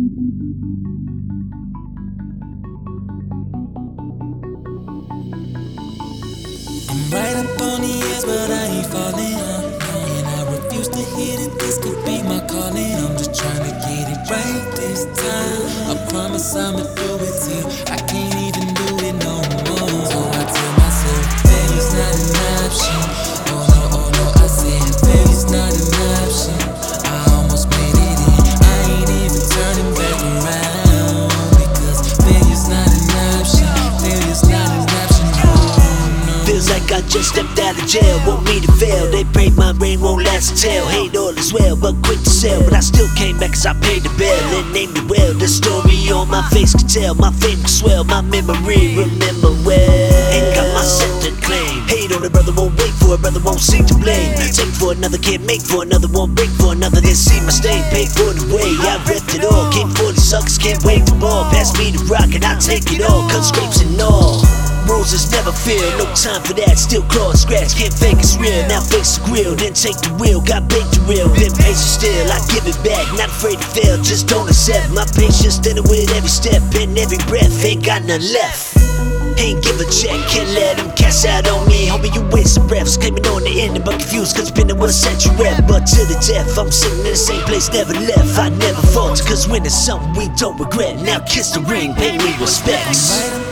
I'm right up on the edge, but I ain't falling. And I refuse to hit it. This could be my calling. I'm just trying to get it right this time. I promise I'ma do it till I can't Feels like I just stepped out of jail, want me to fail. They pray my reign won't last until hate all is well, but quick to sell. But I still came back cause I paid the bill and named it well. The story on my face can tell, my fame can swell, my memory remember well. Ain't got my to claim. Hate on a brother won't wait for a brother won't seek to blame. Take for another, can't make for another, won't break for another. Then see my stain, pay for the way. I repped it all, came for the suckers, can't wait the ball. Pass me the rock and I take it all, cut scrapes and all. Roses never no time for that. Still claw scratch, can't fake it's real. Now face the grill, then take the wheel. Got baked the real, then been patient still. I give it back, not afraid to fail, just don't accept. My patience standing with every step and every breath. Ain't got none left. Ain't give a check, can't let them cash out on me. Homie, you wasting breaths, claiming on the end, but confused, cause been what set you rep. But to the death, I'm sitting in the same place, never left. I never falter, cause when it's something we don't regret. Now kiss the ring, pay me respects.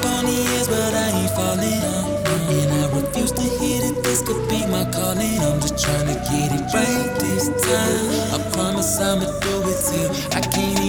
Get it right this time. I promise I'ma do it till I can't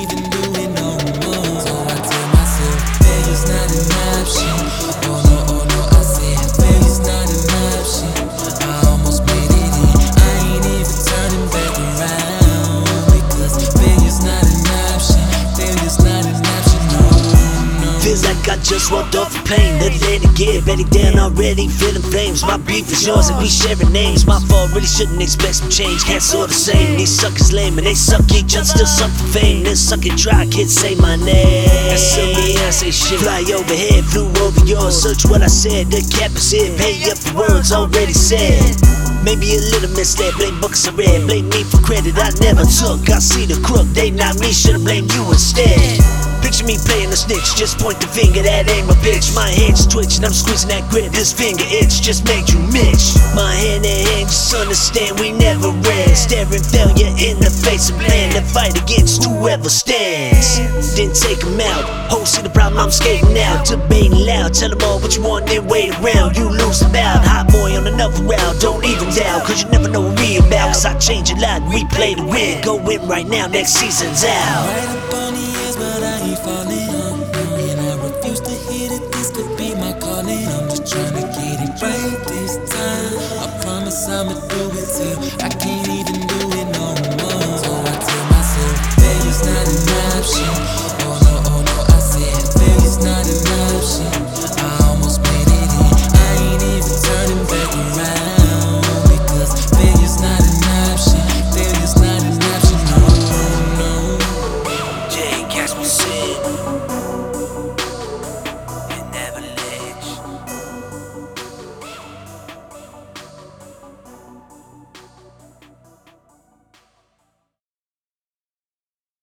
I just walked off a plane. Let it get Betty down already, feeling flames. My beef is yours and we sharing names. My fault, really shouldn't expect some change. Cats all the same. These suckers lame and they suck each other, still suck for fame. Then suck and try, kids say my name. That's some Beyonce shit. Fly overhead, flew over yours. Search what I said, the cap is here. Pay up for words already said. Maybe a little misled, blame books are red. Blame me for credit I never took. I see the crook, they not me, should've blamed you instead. Picture me playing the snitch, just point the finger, that ain't my bitch. My hands twitching, I'm squeezing that grip. This finger itch just made you Mitch. My hand in hand, just understand we never ran. Staring failure in the face and plan to fight against whoever stands. Then take out. Whole see the problem, I'm skating out. Debating loud, tell 'em all what you want, then wait around. You lose about. Hot boy on another round, don't even doubt. Cause you never know what we about. Cause I change a lot, we play to win. Go in right now, next season's out calling. And I refuse to hear that this could be my calling. I'm just trying to get it right this time. I promise I'ma do it till I can't even do it no more. So I tell myself, hey, it's not an option.